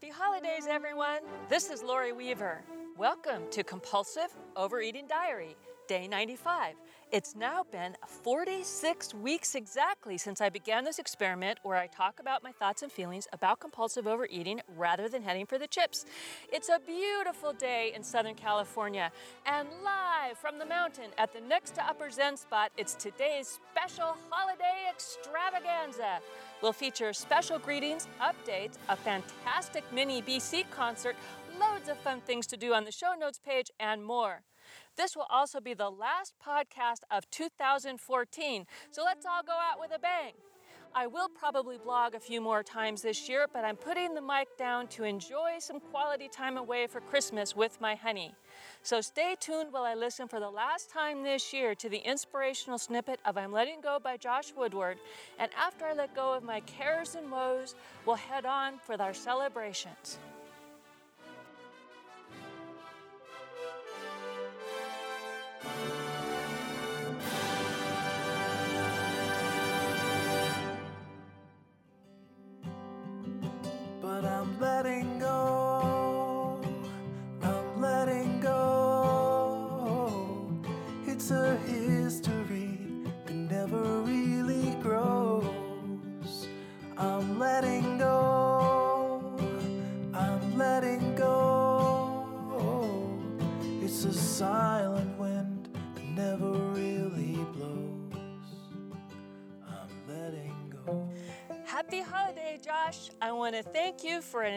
Happy holidays, everyone! This is Lori Weaver. Welcome to Compulsive Overeating Diary, day 95. It's now been 46 weeks exactly since I began this experiment where I talk about my thoughts and feelings about compulsive overeating rather than heading for the chips. It's a beautiful day in Southern California, and live from the mountain at the next to Upper Zen spot, it's today's special holiday extravaganza. We'll feature special greetings, updates, a fantastic mini BC concert, loads of fun things to do on the show notes page, and more. This will also be the last podcast of 2014, so let's all go out with a bang. I will probably blog a few more times this year, but I'm putting the mic down to enjoy some quality time away for Christmas with my honey. So stay tuned while I listen for the last time this year to the inspirational snippet of I'm Letting Go by Josh Woodward. And after I let go of my cares and woes, we'll head on for our celebrations.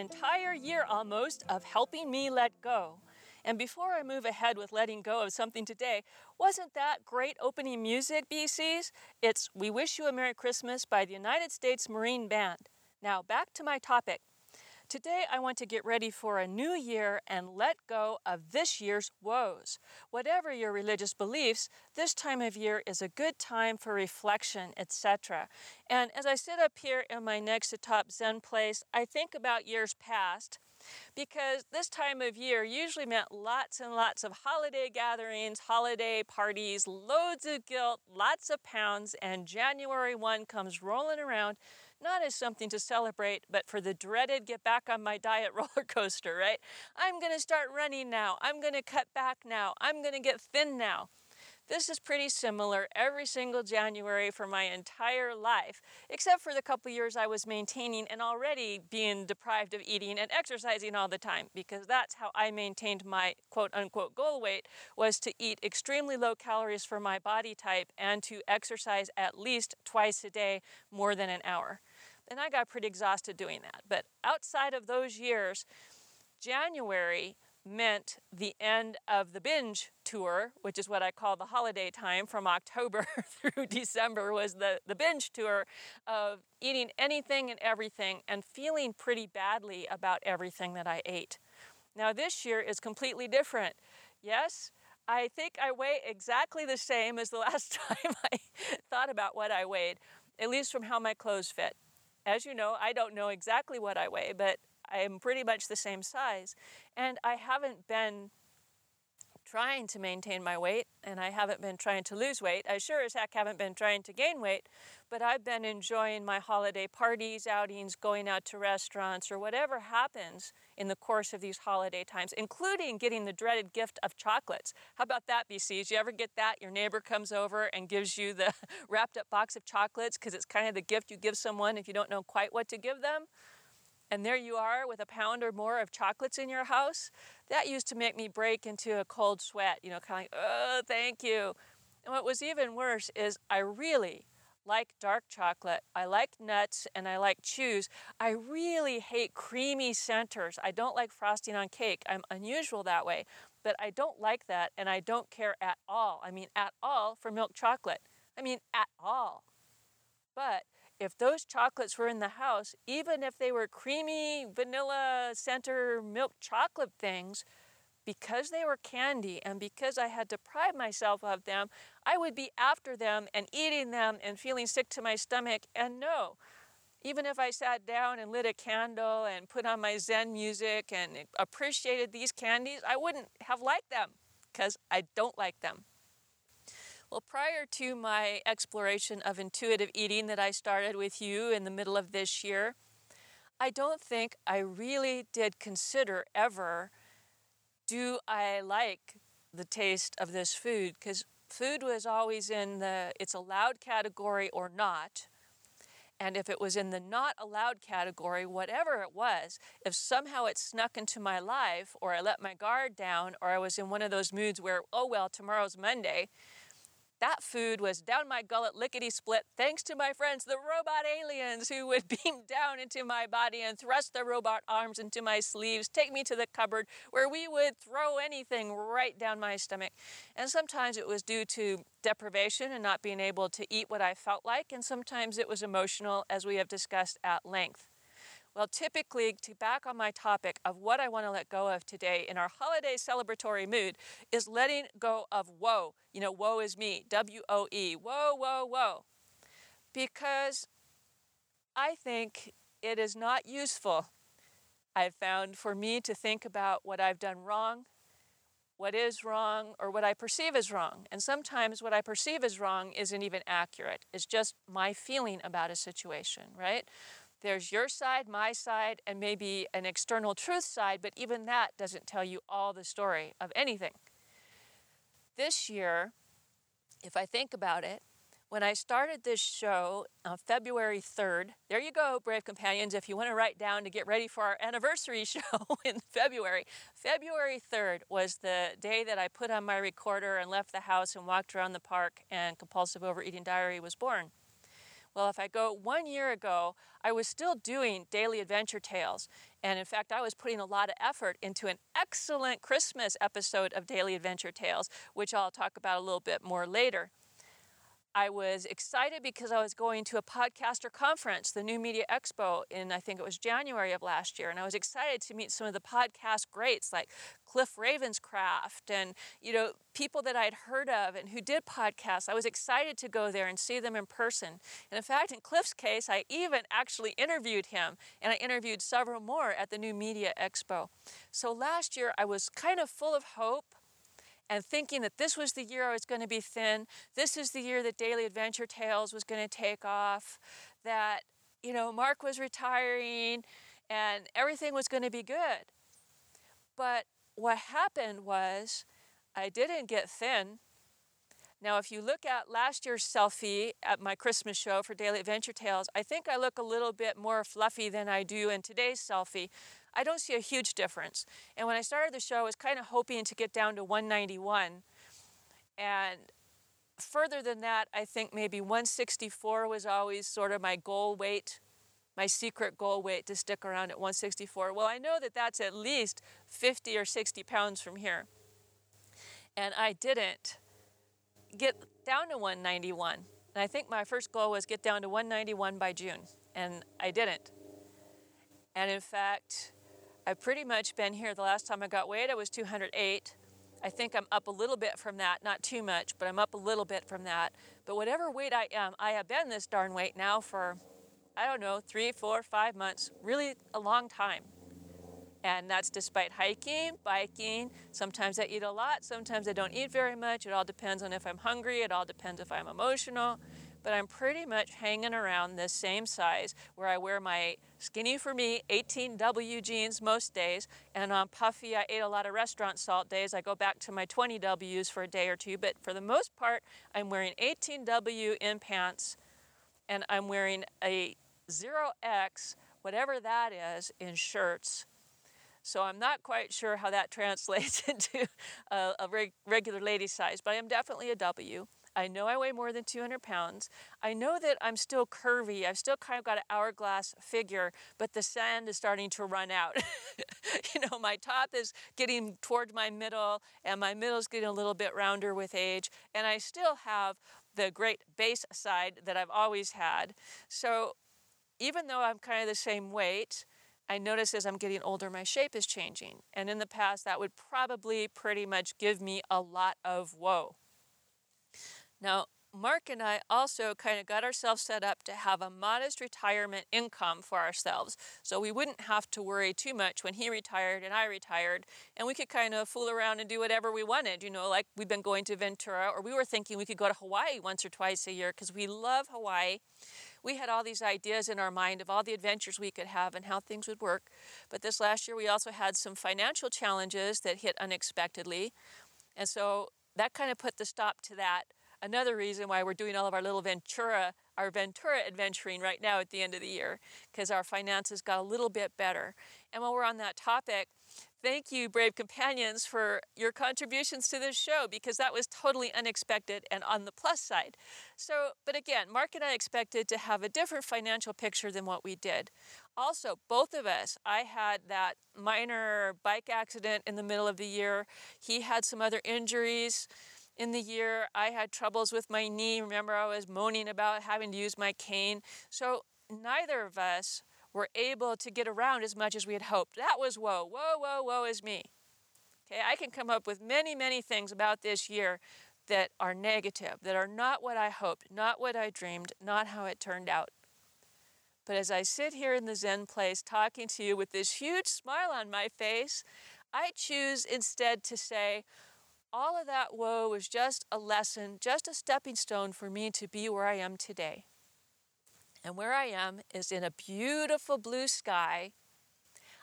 Entire year almost of helping me let go. And before I move ahead with letting go of something today, wasn't that great opening music, BCs? It's We Wish You a Merry Christmas by the United States Marine Band. Now, back to my topic. Today, I want to get ready for a new year and let go of this year's woes. Whatever your religious beliefs, this time of year is a good time for reflection, etc. And as I sit up here in my next to top Zen place, I think about years past because this time of year usually meant lots and lots of holiday gatherings, holiday parties, loads of guilt, lots of pounds, and January 1 comes rolling around not as something to celebrate, but for the dreaded get back on my diet roller coaster, right? I'm going to start running now. I'm going to cut back now. I'm going to get thin now. This is pretty similar every single January for my entire life, except for the couple years I was maintaining and already being deprived of eating and exercising all the time, because that's how I maintained my quote unquote goal weight was to eat extremely low calories for my body type and to exercise at least twice a day more than an hour. And I got pretty exhausted doing that. But outside of those years, January meant the end of the binge tour, which is what I call the holiday time from October through December, was the, the binge tour of eating anything and everything and feeling pretty badly about everything that I ate. Now, this year is completely different. Yes, I think I weigh exactly the same as the last time I thought about what I weighed, at least from how my clothes fit. As you know, I don't know exactly what I weigh, but I am pretty much the same size. And I haven't been trying to maintain my weight and I haven't been trying to lose weight. I sure as heck haven't been trying to gain weight, but I've been enjoying my holiday parties, outings, going out to restaurants, or whatever happens in the course of these holiday times, including getting the dreaded gift of chocolates. How about that, BCs? You ever get that? Your neighbor comes over and gives you the wrapped up box of chocolates because it's kind of the gift you give someone if you don't know quite what to give them? And there you are with a pound or more of chocolates in your house, that used to make me break into a cold sweat, you know, kind of like, oh, thank you. And what was even worse is I really like dark chocolate. I like nuts and I like chews. I really hate creamy centers. I don't like frosting on cake. I'm unusual that way, but I don't like that and I don't care at all. I mean, at all for milk chocolate. I mean, at all. But if those chocolates were in the house, even if they were creamy vanilla center milk chocolate things, because they were candy and because I had deprived myself of them, I would be after them and eating them and feeling sick to my stomach. And no, even if I sat down and lit a candle and put on my Zen music and appreciated these candies, I wouldn't have liked them because I don't like them. Well, prior to my exploration of intuitive eating that I started with you in the middle of this year, I don't think I really did consider ever do I like the taste of this food? Because food was always in the it's allowed category or not. And if it was in the not allowed category, whatever it was, if somehow it snuck into my life, or I let my guard down, or I was in one of those moods where, oh well, tomorrow's Monday, that food was down my gullet, lickety split, thanks to my friends, the robot aliens, who would beam down into my body and thrust their robot arms into my sleeves, take me to the cupboard where we would throw anything right down my stomach. And sometimes it was due to deprivation and not being able to eat what I felt like, and sometimes it was emotional, as we have discussed at length. Well, typically, to back on my topic of what I want to let go of today in our holiday celebratory mood is letting go of woe. You know, woe is me, W O E, woe, woe, woe. Because I think it is not useful, I've found, for me to think about what I've done wrong, what is wrong, or what I perceive as wrong. And sometimes what I perceive as wrong isn't even accurate, it's just my feeling about a situation, right? There's your side, my side, and maybe an external truth side, but even that doesn't tell you all the story of anything. This year, if I think about it, when I started this show on February 3rd, there you go, Brave Companions, if you want to write down to get ready for our anniversary show in February. February 3rd was the day that I put on my recorder and left the house and walked around the park, and Compulsive Overeating Diary was born. Well, if I go one year ago, I was still doing daily adventure tales. And in fact, I was putting a lot of effort into an excellent Christmas episode of Daily Adventure Tales, which I'll talk about a little bit more later. I was excited because I was going to a podcaster conference, the New Media Expo, in I think it was January of last year, and I was excited to meet some of the podcast greats like Cliff Ravenscraft and you know people that I'd heard of and who did podcasts. I was excited to go there and see them in person. And in fact, in Cliff's case, I even actually interviewed him, and I interviewed several more at the New Media Expo. So last year, I was kind of full of hope and thinking that this was the year I was going to be thin, this is the year that Daily Adventure Tales was going to take off, that, you know, Mark was retiring and everything was going to be good. But what happened was I didn't get thin. Now, if you look at last year's selfie at my Christmas show for Daily Adventure Tales, I think I look a little bit more fluffy than I do in today's selfie. I don't see a huge difference. And when I started the show, I was kind of hoping to get down to 191. And further than that, I think maybe 164 was always sort of my goal weight, my secret goal weight to stick around at 164. Well, I know that that's at least 50 or 60 pounds from here. And I didn't get down to 191. And I think my first goal was get down to 191 by June, and I didn't. And in fact, I've pretty much been here. The last time I got weighed, I was 208. I think I'm up a little bit from that, not too much, but I'm up a little bit from that. But whatever weight I am, I have been this darn weight now for, I don't know, three, four, five months, really a long time. And that's despite hiking, biking. Sometimes I eat a lot, sometimes I don't eat very much. It all depends on if I'm hungry, it all depends if I'm emotional but I'm pretty much hanging around this same size where I wear my skinny for me 18W jeans most days, and on puffy, I ate a lot of restaurant salt days. I go back to my 20Ws for a day or two, but for the most part, I'm wearing 18W in pants, and I'm wearing a 0X, whatever that is, in shirts. So I'm not quite sure how that translates into a, a reg- regular lady size, but I am definitely a W. I know I weigh more than 200 pounds. I know that I'm still curvy. I've still kind of got an hourglass figure, but the sand is starting to run out. you know, my top is getting toward my middle, and my middle is getting a little bit rounder with age, and I still have the great base side that I've always had. So even though I'm kind of the same weight, I notice as I'm getting older, my shape is changing. And in the past, that would probably pretty much give me a lot of woe. Now, Mark and I also kind of got ourselves set up to have a modest retirement income for ourselves. So we wouldn't have to worry too much when he retired and I retired, and we could kind of fool around and do whatever we wanted. You know, like we've been going to Ventura, or we were thinking we could go to Hawaii once or twice a year because we love Hawaii. we had all these ideas in our mind of all the adventures we could have and how things would work. But this last year, we also had some financial challenges that hit unexpectedly. And so that kind of put the stop to that. Another reason why we're doing all of our little Ventura, our Ventura adventuring right now at the end of the year, because our finances got a little bit better. And while we're on that topic, Thank you, brave companions, for your contributions to this show because that was totally unexpected and on the plus side. So, but again, Mark and I expected to have a different financial picture than what we did. Also, both of us, I had that minor bike accident in the middle of the year. He had some other injuries in the year. I had troubles with my knee. Remember, I was moaning about having to use my cane. So, neither of us were able to get around as much as we had hoped. That was woe. Woe, woe, woe is me. Okay, I can come up with many, many things about this year that are negative, that are not what I hoped, not what I dreamed, not how it turned out. But as I sit here in the Zen place talking to you with this huge smile on my face, I choose instead to say, all of that woe was just a lesson, just a stepping stone for me to be where I am today. And where I am is in a beautiful blue sky.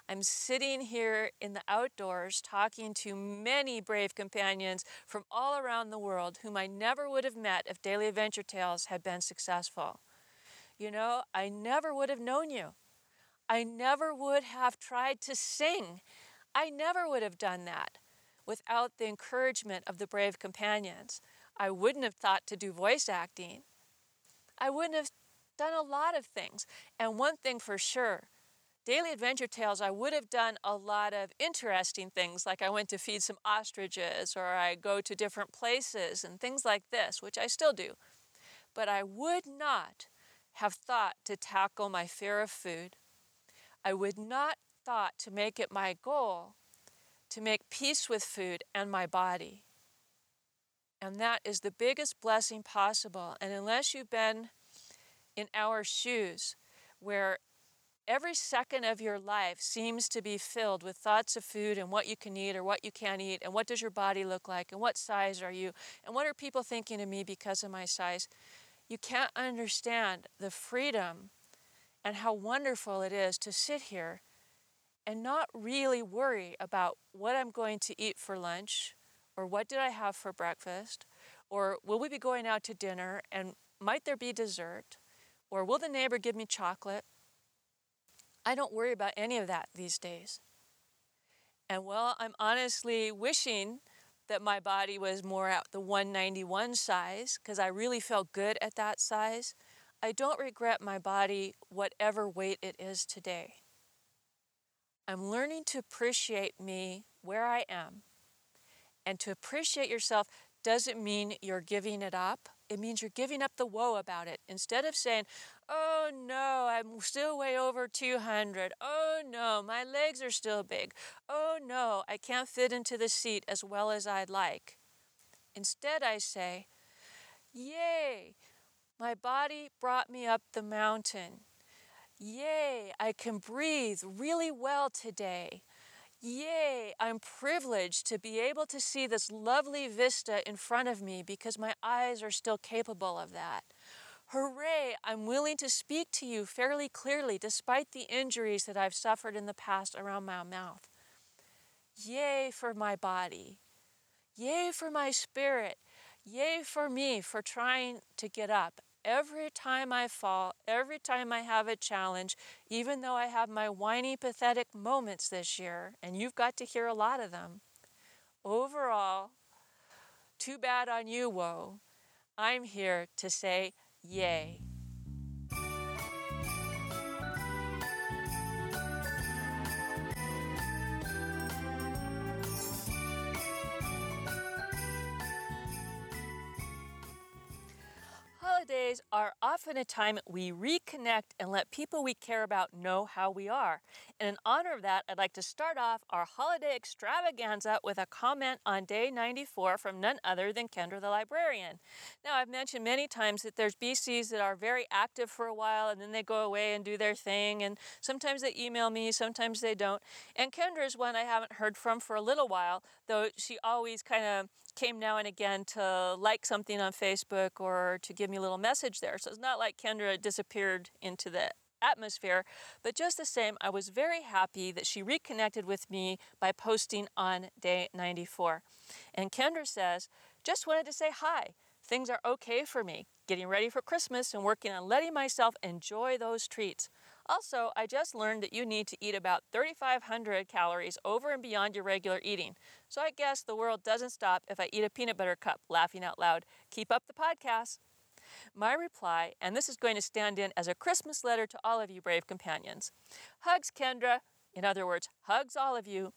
I'm sitting here in the outdoors talking to many brave companions from all around the world whom I never would have met if Daily Adventure Tales had been successful. You know, I never would have known you. I never would have tried to sing. I never would have done that without the encouragement of the brave companions. I wouldn't have thought to do voice acting. I wouldn't have done a lot of things. And one thing for sure, Daily Adventure Tales, I would have done a lot of interesting things, like I went to feed some ostriches or I go to different places and things like this, which I still do. But I would not have thought to tackle my fear of food. I would not thought to make it my goal to make peace with food and my body. And that is the biggest blessing possible. And unless you've been in our shoes, where every second of your life seems to be filled with thoughts of food and what you can eat or what you can't eat, and what does your body look like, and what size are you, and what are people thinking of me because of my size, you can't understand the freedom and how wonderful it is to sit here and not really worry about what I'm going to eat for lunch or what did I have for breakfast or will we be going out to dinner and might there be dessert or will the neighbor give me chocolate? I don't worry about any of that these days. And well, I'm honestly wishing that my body was more at the 191 size because I really felt good at that size. I don't regret my body, whatever weight it is today. I'm learning to appreciate me where I am. And to appreciate yourself doesn't mean you're giving it up it means you're giving up the woe about it. Instead of saying, oh no, I'm still way over 200. Oh no, my legs are still big. Oh no, I can't fit into the seat as well as I'd like. Instead, I say, yay, my body brought me up the mountain. Yay, I can breathe really well today. Yay, I'm privileged to be able to see this lovely vista in front of me because my eyes are still capable of that. Hooray, I'm willing to speak to you fairly clearly despite the injuries that I've suffered in the past around my mouth. Yay for my body. Yay for my spirit. Yay for me for trying to get up every time I fall, every time I have a challenge, even though I have my whiny, pathetic moments this year, and you've got to hear a lot of them, overall, too bad on you, woe. I'm here to say, yay. Holidays are often a time we reconnect and let people we care about know how we are. And in honor of that, I'd like to start off our holiday extravaganza with a comment on day 94 from none other than Kendra the librarian. Now, I've mentioned many times that there's BCs that are very active for a while and then they go away and do their thing, and sometimes they email me, sometimes they don't. And Kendra is one I haven't heard from for a little while, though she always kind of came now and again to like something on Facebook or to give me a little message there. So it's not like Kendra disappeared into the atmosphere, but just the same, I was very happy that she reconnected with me by posting on day 94. And Kendra says, just wanted to say hi. Things are okay for me, getting ready for Christmas and working on letting myself enjoy those treats. Also, I just learned that you need to eat about 3,500 calories over and beyond your regular eating. So I guess the world doesn't stop if I eat a peanut butter cup, laughing out loud. Keep up the podcast. My reply, and this is going to stand in as a Christmas letter to all of you brave companions. Hugs, Kendra. In other words, hugs all of you.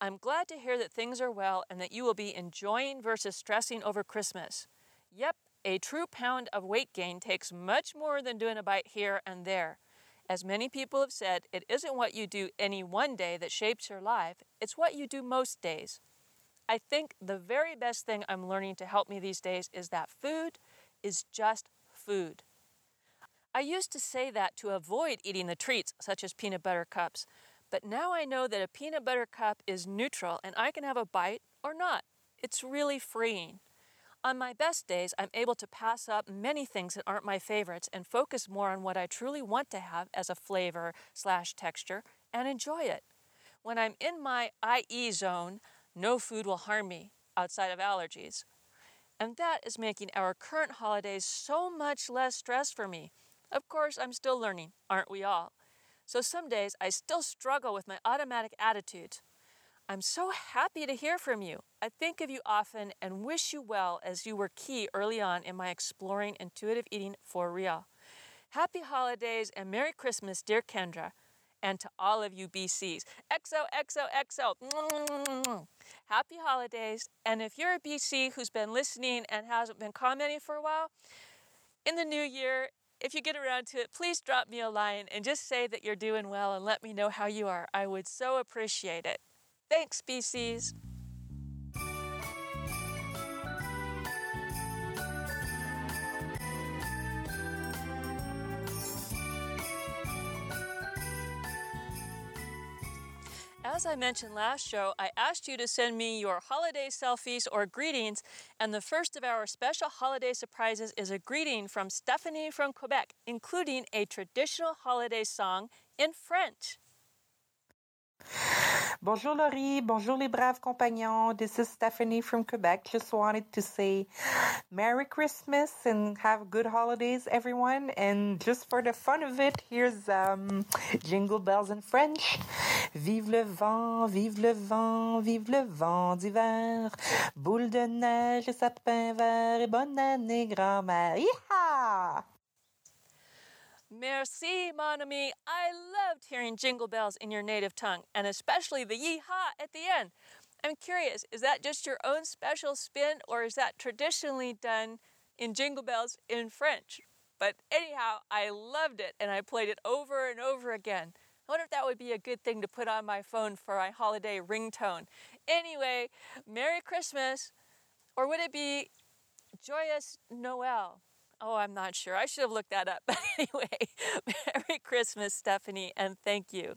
I'm glad to hear that things are well and that you will be enjoying versus stressing over Christmas. Yep, a true pound of weight gain takes much more than doing a bite here and there. As many people have said, it isn't what you do any one day that shapes your life, it's what you do most days. I think the very best thing I'm learning to help me these days is that food is just food. I used to say that to avoid eating the treats, such as peanut butter cups, but now I know that a peanut butter cup is neutral and I can have a bite or not. It's really freeing. On my best days, I'm able to pass up many things that aren't my favorites and focus more on what I truly want to have as a flavor slash texture and enjoy it. When I'm in my IE zone, no food will harm me outside of allergies. And that is making our current holidays so much less stress for me. Of course, I'm still learning, aren't we all? So some days I still struggle with my automatic attitudes. I'm so happy to hear from you. I think of you often and wish you well as you were key early on in my exploring intuitive eating for real. Happy holidays and Merry Christmas, dear Kendra, and to all of you BCs. XOXOXO. Happy holidays. And if you're a BC who's been listening and hasn't been commenting for a while, in the new year, if you get around to it, please drop me a line and just say that you're doing well and let me know how you are. I would so appreciate it. Thanks, BCs. As I mentioned last show, I asked you to send me your holiday selfies or greetings, and the first of our special holiday surprises is a greeting from Stephanie from Quebec, including a traditional holiday song in French. Bonjour Laurie, bonjour les braves compagnons. This is Stephanie from Quebec. Just wanted to say Merry Christmas and have good holidays, everyone. And just for the fun of it, here's um, Jingle Bells in French. Vive le vent, vive le vent, vive le vent d'hiver. Boule de neige sapin vert et bonne année, grand-mère. Merci, mon ami. I loved hearing jingle bells in your native tongue, and especially the yee-haw at the end. I'm curious, is that just your own special spin, or is that traditionally done in jingle bells in French? But anyhow, I loved it, and I played it over and over again. I wonder if that would be a good thing to put on my phone for my holiday ringtone. Anyway, Merry Christmas, or would it be Joyous Noel? Oh, I'm not sure. I should have looked that up. But anyway, Merry Christmas, Stephanie, and thank you.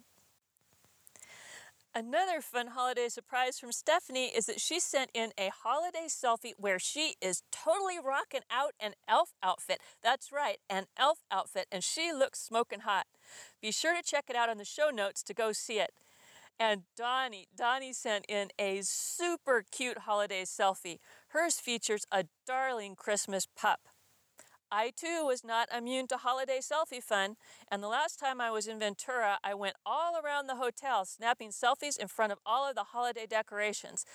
Another fun holiday surprise from Stephanie is that she sent in a holiday selfie where she is totally rocking out an elf outfit. That's right, an elf outfit, and she looks smoking hot. Be sure to check it out on the show notes to go see it. And Donnie, Donnie sent in a super cute holiday selfie. Hers features a darling Christmas pup. I too was not immune to holiday selfie fun, and the last time I was in Ventura, I went all around the hotel snapping selfies in front of all of the holiday decorations.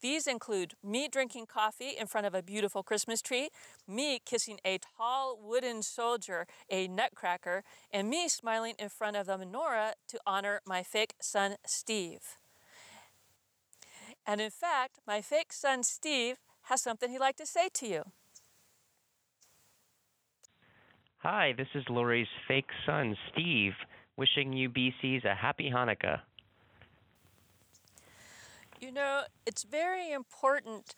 These include me drinking coffee in front of a beautiful Christmas tree, me kissing a tall wooden soldier, a nutcracker, and me smiling in front of the menorah to honor my fake son Steve. And in fact, my fake son Steve has something he'd like to say to you. Hi, this is Lori's fake son, Steve, wishing you BCs a happy Hanukkah. You know, it's very important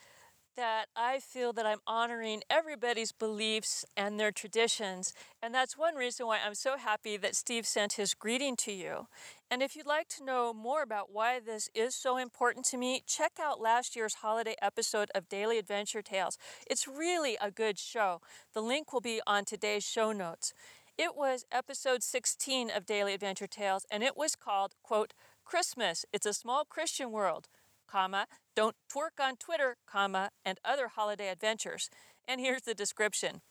that I feel that I'm honoring everybody's beliefs and their traditions. And that's one reason why I'm so happy that Steve sent his greeting to you. And if you'd like to know more about why this is so important to me, check out last year's holiday episode of Daily Adventure Tales. It's really a good show. The link will be on today's show notes. It was episode 16 of Daily Adventure Tales, and it was called, quote, Christmas, It's a Small Christian World, comma, don't twerk on Twitter, comma, and other holiday adventures. And here's the description.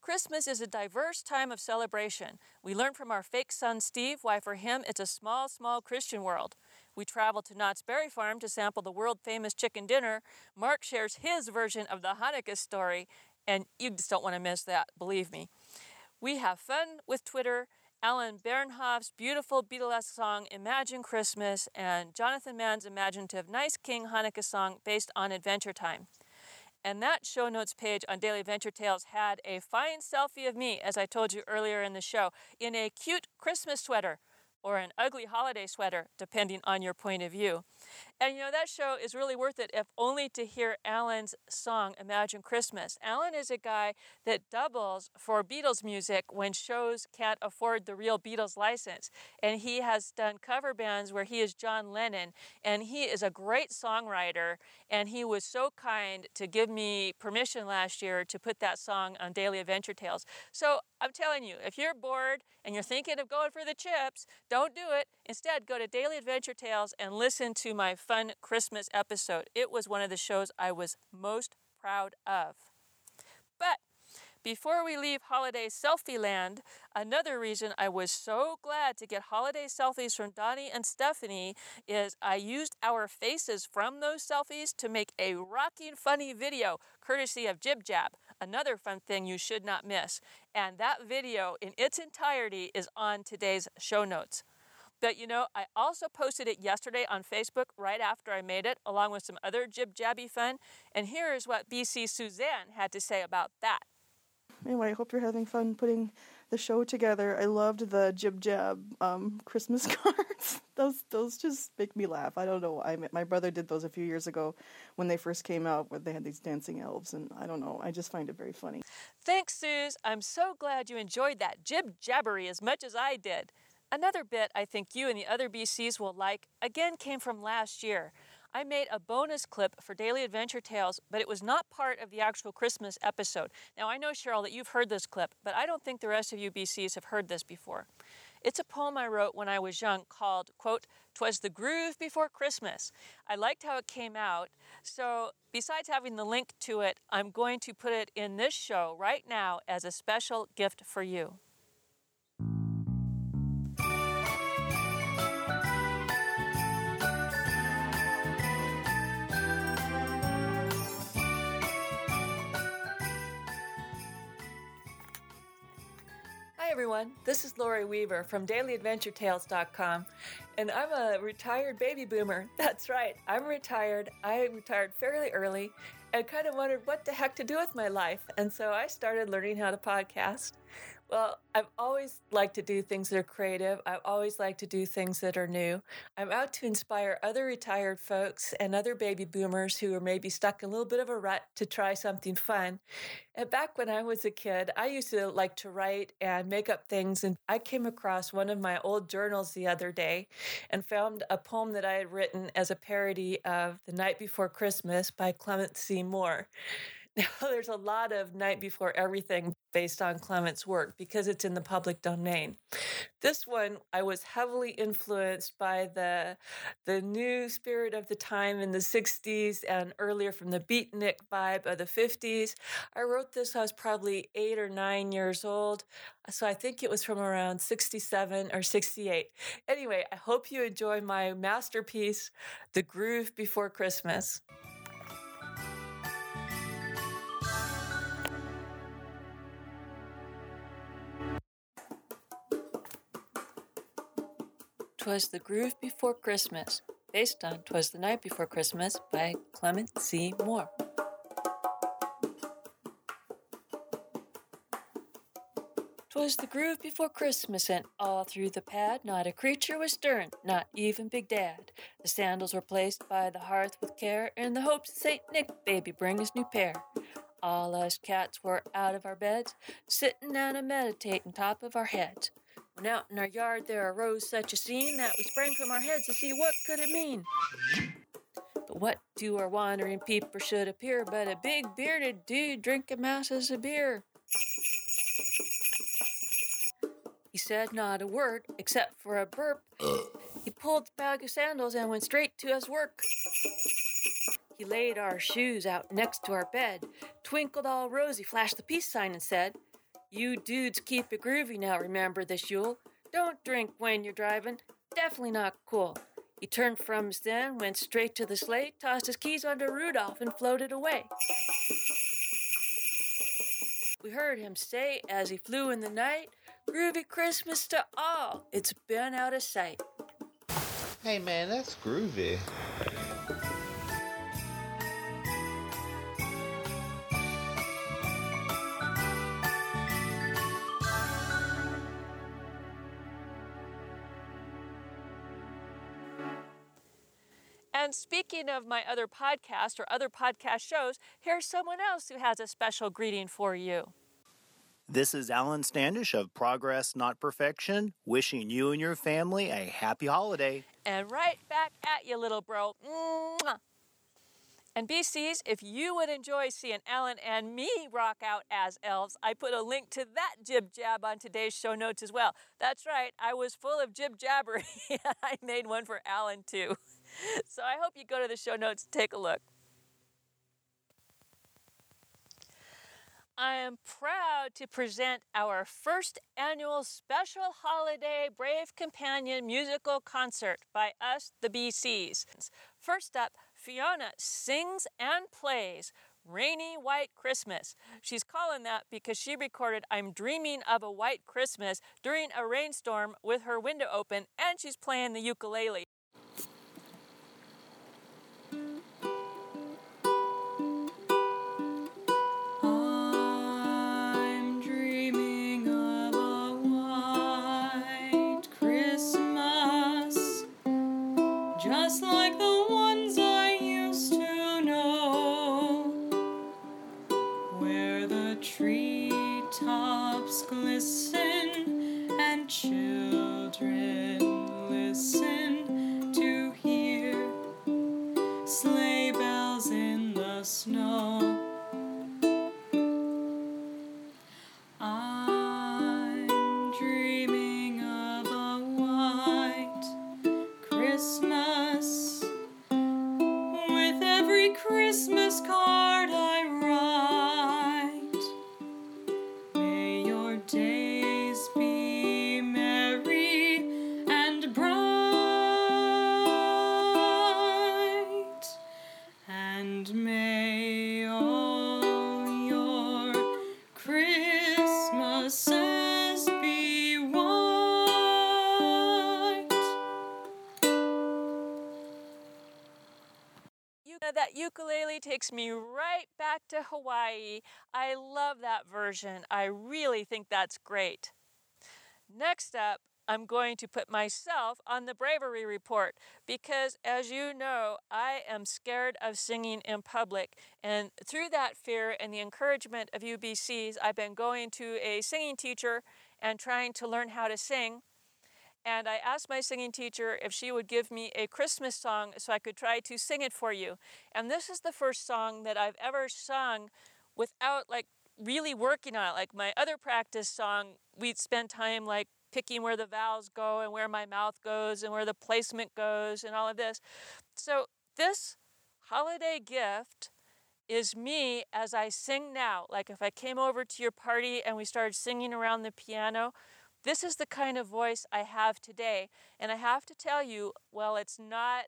Christmas is a diverse time of celebration. We learn from our fake son Steve why for him it's a small, small Christian world. We travel to Knott's Berry Farm to sample the world famous chicken dinner. Mark shares his version of the Hanukkah story, and you just don't want to miss that, believe me. We have fun with Twitter. Alan Bernhoft's beautiful Beatlesque song Imagine Christmas and Jonathan Mann's imaginative Nice King Hanukkah song based on Adventure Time. And that show notes page on Daily Adventure Tales had a fine selfie of me, as I told you earlier in the show, in a cute Christmas sweater or an ugly holiday sweater, depending on your point of view. And you know, that show is really worth it if only to hear Alan's song, Imagine Christmas. Alan is a guy that doubles for Beatles music when shows can't afford the real Beatles license. And he has done cover bands where he is John Lennon, and he is a great songwriter. And he was so kind to give me permission last year to put that song on Daily Adventure Tales. So I'm telling you, if you're bored and you're thinking of going for the chips, don't do it. Instead, go to Daily Adventure Tales and listen to my fun Christmas episode. It was one of the shows I was most proud of. But before we leave holiday selfie land, another reason I was so glad to get holiday selfies from Donnie and Stephanie is I used our faces from those selfies to make a rocking funny video courtesy of Jib Jab, another fun thing you should not miss. And that video in its entirety is on today's show notes. But you know, I also posted it yesterday on Facebook right after I made it, along with some other jib jabby fun. And here's what BC Suzanne had to say about that. Anyway, I hope you're having fun putting the show together. I loved the jib jab um, Christmas cards. those those just make me laugh. I don't know. I my brother did those a few years ago when they first came out, where they had these dancing elves, and I don't know. I just find it very funny. Thanks, Suze. I'm so glad you enjoyed that jib jabbery as much as I did. Another bit I think you and the other BCs will like again came from last year. I made a bonus clip for Daily Adventure Tales, but it was not part of the actual Christmas episode. Now, I know, Cheryl, that you've heard this clip, but I don't think the rest of you BCs have heard this before. It's a poem I wrote when I was young called, quote, Twas the Groove Before Christmas. I liked how it came out, so besides having the link to it, I'm going to put it in this show right now as a special gift for you. Everyone, this is Lori Weaver from DailyAdventureTales.com, and I'm a retired baby boomer. That's right, I'm retired. I retired fairly early and kind of wondered what the heck to do with my life, and so I started learning how to podcast. Well, I've always liked to do things that are creative. I've always liked to do things that are new. I'm out to inspire other retired folks and other baby boomers who are maybe stuck in a little bit of a rut to try something fun. And back when I was a kid, I used to like to write and make up things. And I came across one of my old journals the other day and found a poem that I had written as a parody of The Night Before Christmas by Clement C. Moore. There's a lot of Night Before Everything based on Clement's work because it's in the public domain. This one, I was heavily influenced by the, the new spirit of the time in the 60s and earlier from the beatnik vibe of the 50s. I wrote this, I was probably eight or nine years old. So I think it was from around 67 or 68. Anyway, I hope you enjoy my masterpiece, The Groove Before Christmas. Twas the Groove Before Christmas, based on Twas the Night Before Christmas by Clement C. Moore. Twas the groove before Christmas, and all through the pad, not a creature was stirring, not even Big Dad. The sandals were placed by the hearth with care, in the hopes Saint Nick baby bring his new pair. All us cats were out of our beds, sitting down and meditating top of our heads. When out in our yard there arose such a scene that we sprang from our heads to see what could it mean. But what to our wandering peeper should appear but a big bearded dude drinking masses of beer? He said not a word except for a burp. He pulled the bag of sandals and went straight to his work. He laid our shoes out next to our bed, twinkled all rosy, flashed the peace sign, and said, You dudes keep it groovy now, remember this Yule. Don't drink when you're driving. Definitely not cool. He turned from us then, went straight to the sleigh, tossed his keys under Rudolph, and floated away. We heard him say as he flew in the night, Groovy Christmas to all. It's been out of sight. Hey man, that's groovy. And speaking of my other podcast or other podcast shows, here's someone else who has a special greeting for you. This is Alan Standish of Progress Not Perfection, wishing you and your family a happy holiday. And right back at you, little bro. Mwah. And BCs, if you would enjoy seeing Alan and me rock out as elves, I put a link to that jib jab on today's show notes as well. That's right, I was full of jib jabbery, I made one for Alan too. So I hope you go to the show notes and take a look. I am proud to present our first annual special holiday Brave Companion musical concert by us, the BCs. First up, Fiona sings and plays Rainy White Christmas. She's calling that because she recorded I'm Dreaming of a White Christmas during a rainstorm with her window open and she's playing the ukulele. Treetops glisten and children takes me right back to Hawaii. I love that version. I really think that's great. Next up, I'm going to put myself on the bravery report because, as you know, I am scared of singing in public. And through that fear and the encouragement of UBCs, I've been going to a singing teacher and trying to learn how to sing. And I asked my singing teacher if she would give me a Christmas song so I could try to sing it for you. And this is the first song that I've ever sung without like really working on it. Like my other practice song, we'd spend time like picking where the vowels go and where my mouth goes and where the placement goes and all of this. So this holiday gift is me as I sing now. Like if I came over to your party and we started singing around the piano, this is the kind of voice I have today. And I have to tell you, well, it's not,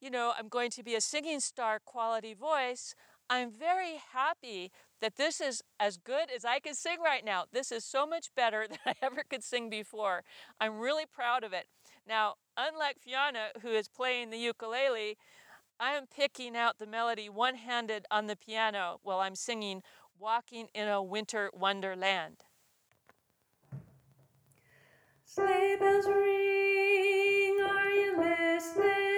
you know, I'm going to be a singing star quality voice. I'm very happy that this is as good as I can sing right now. This is so much better than I ever could sing before. I'm really proud of it. Now, unlike Fiona, who is playing the ukulele, I am picking out the melody one handed on the piano while I'm singing Walking in a Winter Wonderland. Sleigh bells ring, are you listening?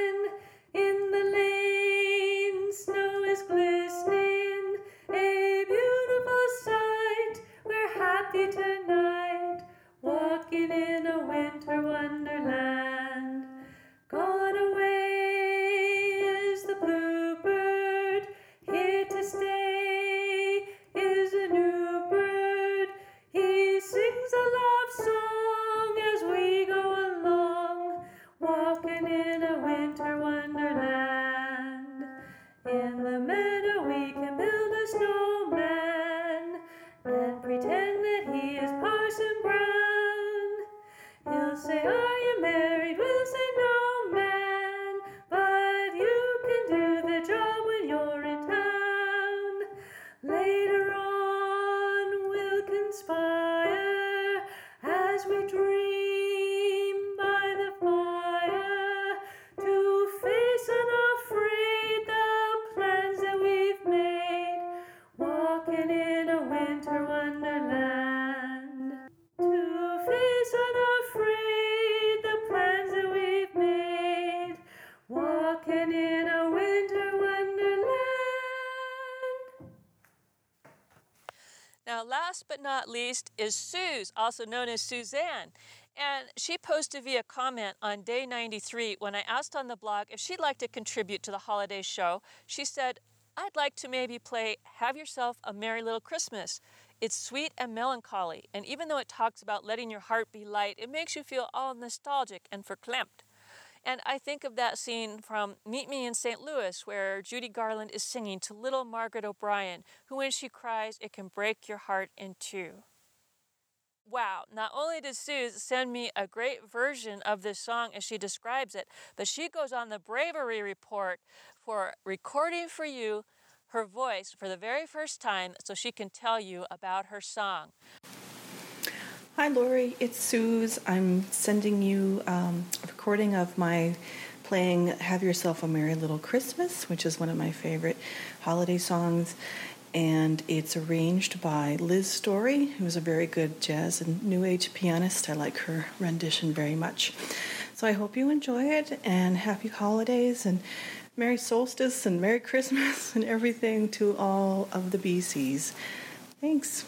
Now, last but not least is Suze, also known as Suzanne. And she posted via comment on day 93 when I asked on the blog if she'd like to contribute to the holiday show. She said, I'd like to maybe play Have Yourself a Merry Little Christmas. It's sweet and melancholy, and even though it talks about letting your heart be light, it makes you feel all nostalgic and verklempt. And I think of that scene from Meet Me in St. Louis, where Judy Garland is singing to little Margaret O'Brien, who, when she cries, it can break your heart in two. Wow, not only did Suze send me a great version of this song as she describes it, but she goes on the bravery report for recording for you her voice for the very first time so she can tell you about her song. Hi, Lori. It's Suze. I'm sending you um, a recording of my playing Have Yourself a Merry Little Christmas, which is one of my favorite holiday songs. And it's arranged by Liz Story, who's a very good jazz and new age pianist. I like her rendition very much. So I hope you enjoy it and happy holidays and Merry Solstice and Merry Christmas and everything to all of the BCs. Thanks.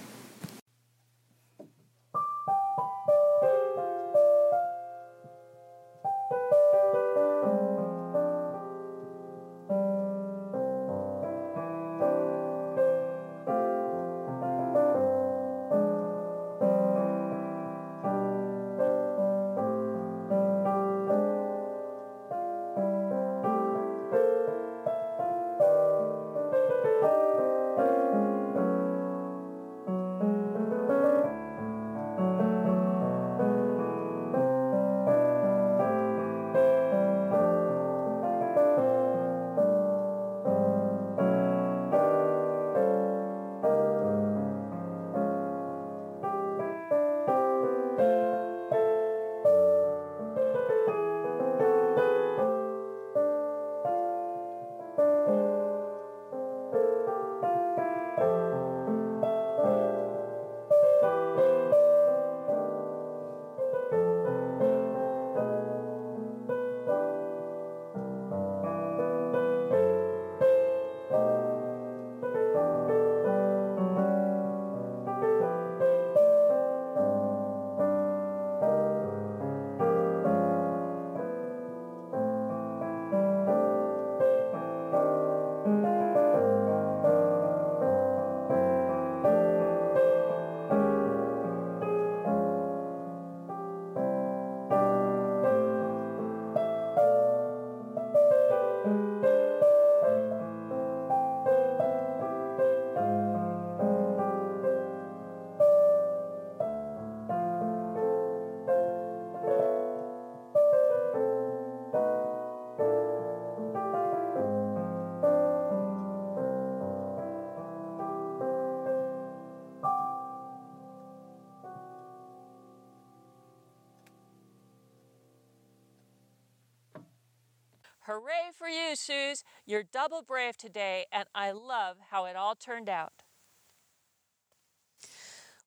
Hooray for you, Suze! You're double brave today, and I love how it all turned out.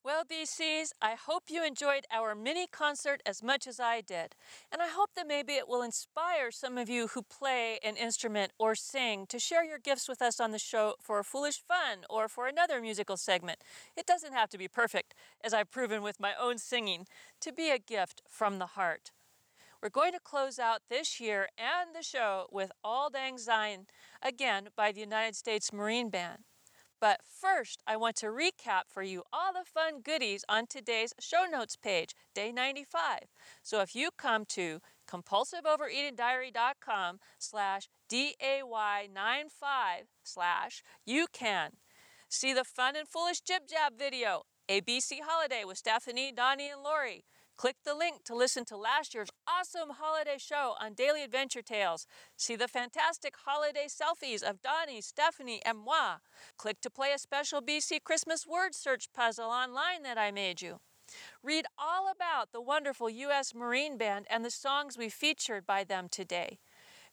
Well, BCs, I hope you enjoyed our mini concert as much as I did. And I hope that maybe it will inspire some of you who play an instrument or sing to share your gifts with us on the show for foolish fun or for another musical segment. It doesn't have to be perfect, as I've proven with my own singing, to be a gift from the heart. We're going to close out this year and the show with Auld Lang Syne, again by the United States Marine Band. But first, I want to recap for you all the fun goodies on today's show notes page, day 95. So if you come to compulsiveovereatingdiary.com slash DAY95 slash you can see the fun and foolish JibJab video, ABC Holiday with Stephanie, Donnie, and Lori. Click the link to listen to last year's awesome holiday show on Daily Adventure Tales. See the fantastic holiday selfies of Donnie, Stephanie, and moi. Click to play a special BC Christmas word search puzzle online that I made you. Read all about the wonderful U.S. Marine Band and the songs we featured by them today.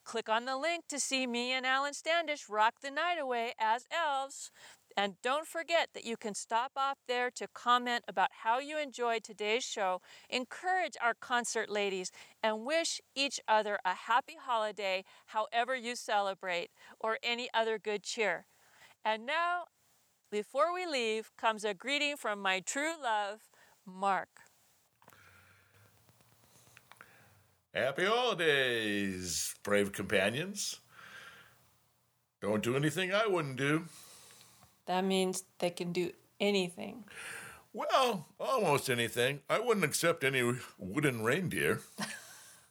Click on the link to see me and Alan Standish rock the night away as elves. And don't forget that you can stop off there to comment about how you enjoyed today's show, encourage our concert ladies, and wish each other a happy holiday, however you celebrate, or any other good cheer. And now, before we leave, comes a greeting from my true love, Mark. Happy holidays, brave companions. Don't do anything I wouldn't do. That means they can do anything. Well, almost anything. I wouldn't accept any wooden reindeer.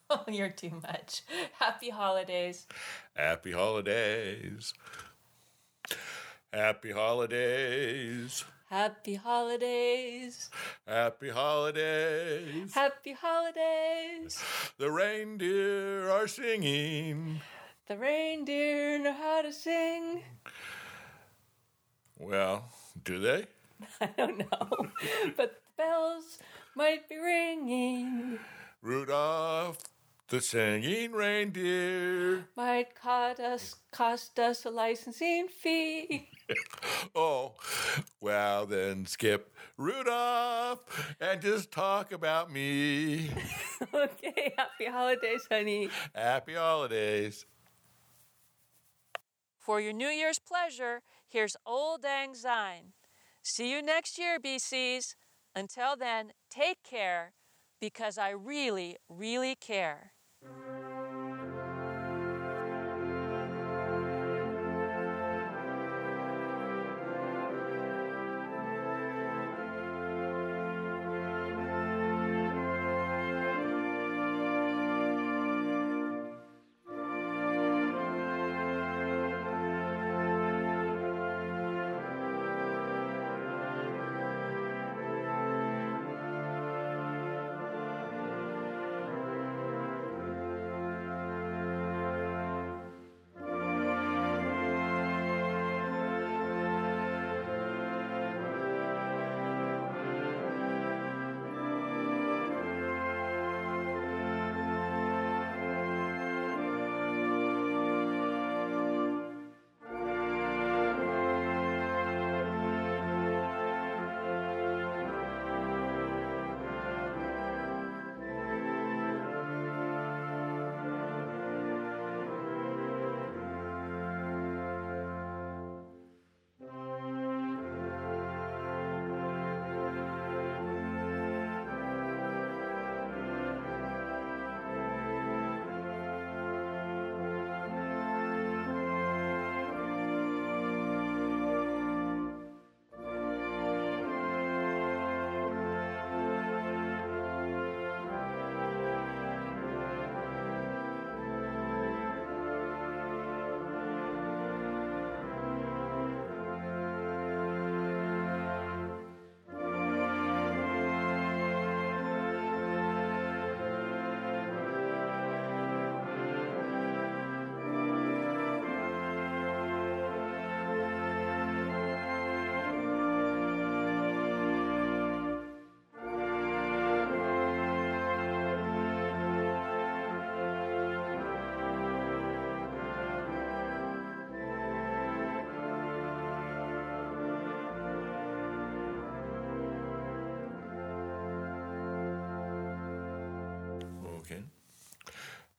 Oh, you're too much. Happy holidays. Happy holidays. Happy holidays. Happy holidays. Happy holidays. Happy holidays. The reindeer are singing. The reindeer know how to sing. Well, do they? I don't know. but the bells might be ringing. Rudolph, the singing reindeer. Might cost us, cost us a licensing fee. Oh, well then skip Rudolph and just talk about me. okay, happy holidays, honey. Happy holidays. For your New Year's pleasure, here's Auld Lang Syne. See you next year, BCs. Until then, take care because I really, really care.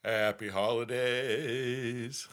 Happy holidays.